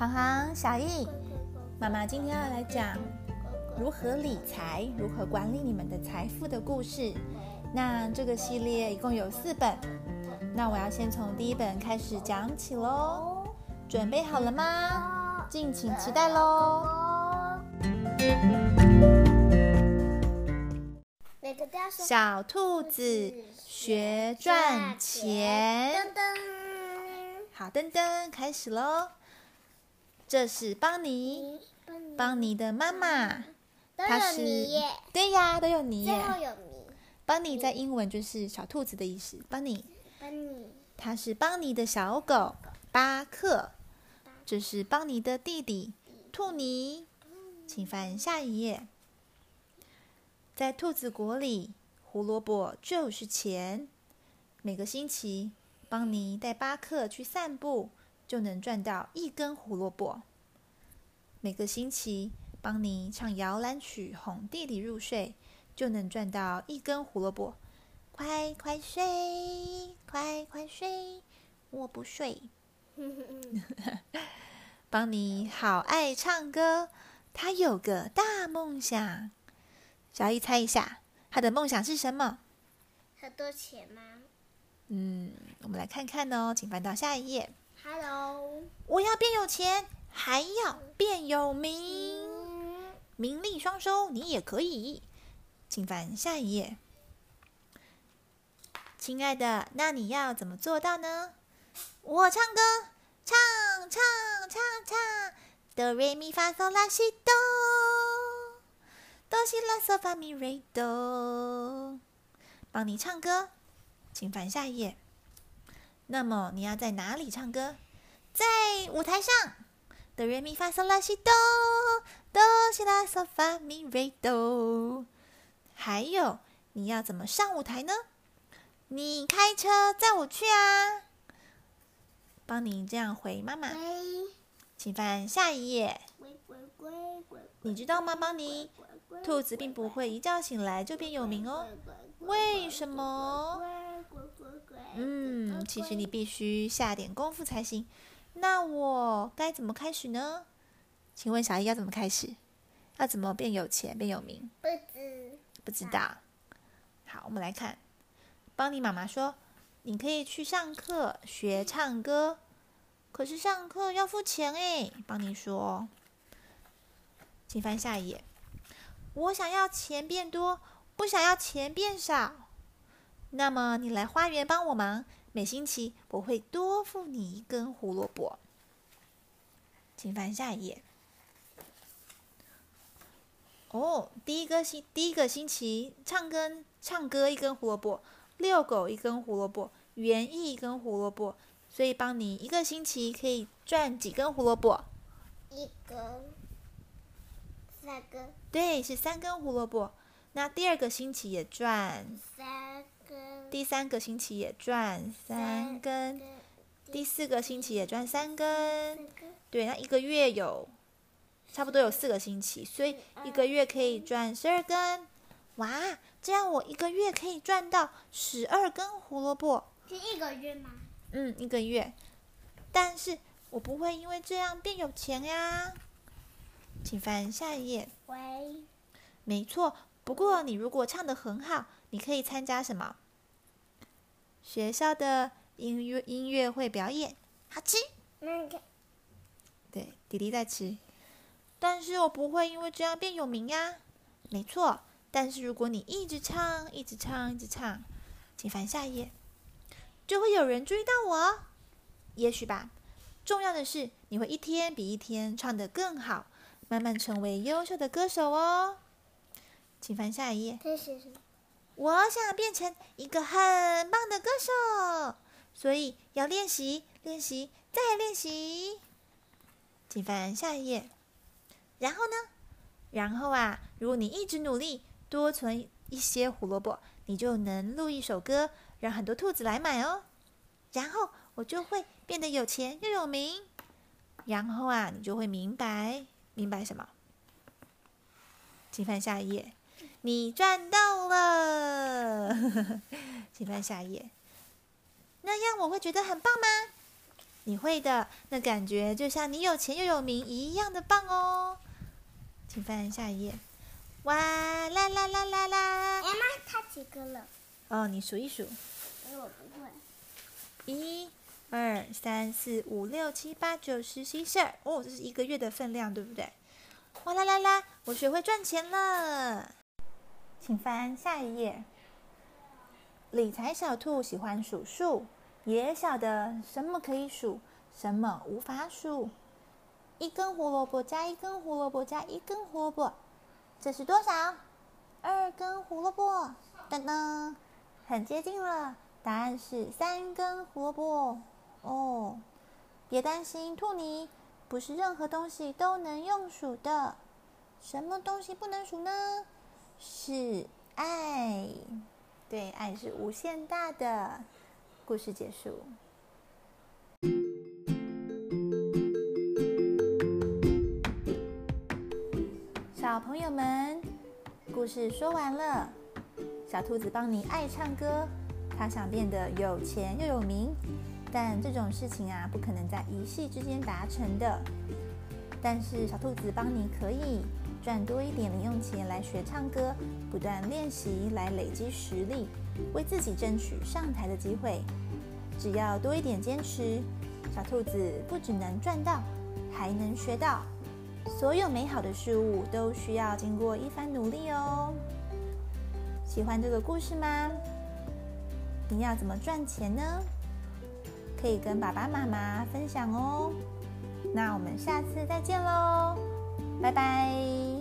航航、小易，妈妈今天要来讲如何理财、如何管理你们的财富的故事。那这个系列一共有四本，那我要先从第一本开始讲起喽。准备好了吗？敬请期待喽！小兔子学赚钱。好，噔噔，开始喽！这是邦尼，邦尼的妈妈，她是对呀，都有你耶。邦尼在英文就是小兔子的意思。邦尼，邦尼，它是邦尼的小狗巴克，这是邦尼的弟弟兔尼。请翻下一页。在兔子国里，胡萝卜就是钱。每个星期。邦尼带巴克去散步，就能赚到一根胡萝卜。每个星期，帮你唱摇篮曲哄弟弟入睡，就能赚到一根胡萝卜。快快睡，快快睡，我不睡。邦尼好爱唱歌，他有个大梦想。小易猜一下，他的梦想是什么？很多钱吗？嗯，我们来看看哦，请翻到下一页。Hello，我要变有钱，还要变有名，名利双收，你也可以。请翻下一页。亲爱的，那你要怎么做到呢？我唱歌，唱唱唱唱，哆瑞咪发嗦拉西哆，哆西拉嗦发咪瑞哆，帮你唱歌。请翻下一页。那么你要在哪里唱歌？在舞台上。哆瑞咪发嗦拉西哆，哆西拉嗦发咪瑞哆。还有，你要怎么上舞台呢？你开车载我去啊！帮你这样回妈妈。请翻下一页。你知道吗，邦尼？兔子并不会一觉醒来就变有名哦。为什么？嗯，其实你必须下点功夫才行。那我该怎么开始呢？请问小姨要怎么开始？要怎么变有钱、变有名？不知不知道。好，我们来看。邦尼妈妈说，你可以去上课学唱歌，可是上课要付钱哎。邦尼说，请翻下一页。我想要钱变多，不想要钱变少。那么你来花园帮我忙，每星期我会多付你一根胡萝卜。请翻下一页。哦，第一个星第一个星期唱歌唱歌一根胡萝卜，遛狗一根胡萝卜，园艺一根胡萝卜，所以帮你一个星期可以赚几根胡萝卜？一根，三根。对，是三根胡萝卜。那第二个星期也赚三根。第三个星期也赚三根，第四个星期也赚三根，对，那一个月有差不多有四个星期，所以一个月可以赚十二根。哇，这样我一个月可以赚到十二根胡萝卜。是一个月吗？嗯，一个月。但是我不会因为这样变有钱呀。请翻下一页。喂。没错，不过你如果唱的很好，你可以参加什么？学校的音乐音乐会表演，好吃。对，弟弟在吃。但是我不会因为这样变有名呀。没错，但是如果你一直唱，一直唱，一直唱，请翻下一页，就会有人注意到我。也许吧。重要的是，你会一天比一天唱得更好，慢慢成为优秀的歌手哦。请翻下一页。我想变成一个很棒的歌手，所以要练习，练习，再练习。请翻下一页。然后呢？然后啊，如果你一直努力，多存一些胡萝卜，你就能录一首歌，让很多兔子来买哦。然后我就会变得有钱又有名。然后啊，你就会明白，明白什么？请翻下一页。你赚到了，请翻下一页。那样我会觉得很棒吗？你会的，那感觉就像你有钱又有名一样的棒哦。请翻下一页。哇啦啦啦啦啦！哎妈，它几个了？哦，你数一数。我不会。一、二、三、四、五、六、七、八、九、十、十一、十二。哦，这是一个月的分量，对不对？哇啦啦啦！我学会赚钱了。请翻下一页。理财小兔喜欢数数，也晓得什么可以数，什么无法数。一根胡萝卜加一根胡萝卜加一根胡萝卜。这是多少？二根胡萝卜，噔噔，很接近了。答案是三根胡萝卜。哦，别担心，兔妮，不是任何东西都能用数的。什么东西不能数呢？是爱。对，爱是无限大的。故事结束。小朋友们，故事说完了。小兔子帮你爱唱歌，它想变得有钱又有名，但这种事情啊，不可能在一夕之间达成的。但是小兔子帮你可以赚多一点零用钱来学唱歌，不断练习来累积实力，为自己争取上台的机会。只要多一点坚持，小兔子不只能赚到，还能学到。所有美好的事物都需要经过一番努力哦。喜欢这个故事吗？你要怎么赚钱呢？可以跟爸爸妈妈分享哦。那我们下次再见喽，拜拜。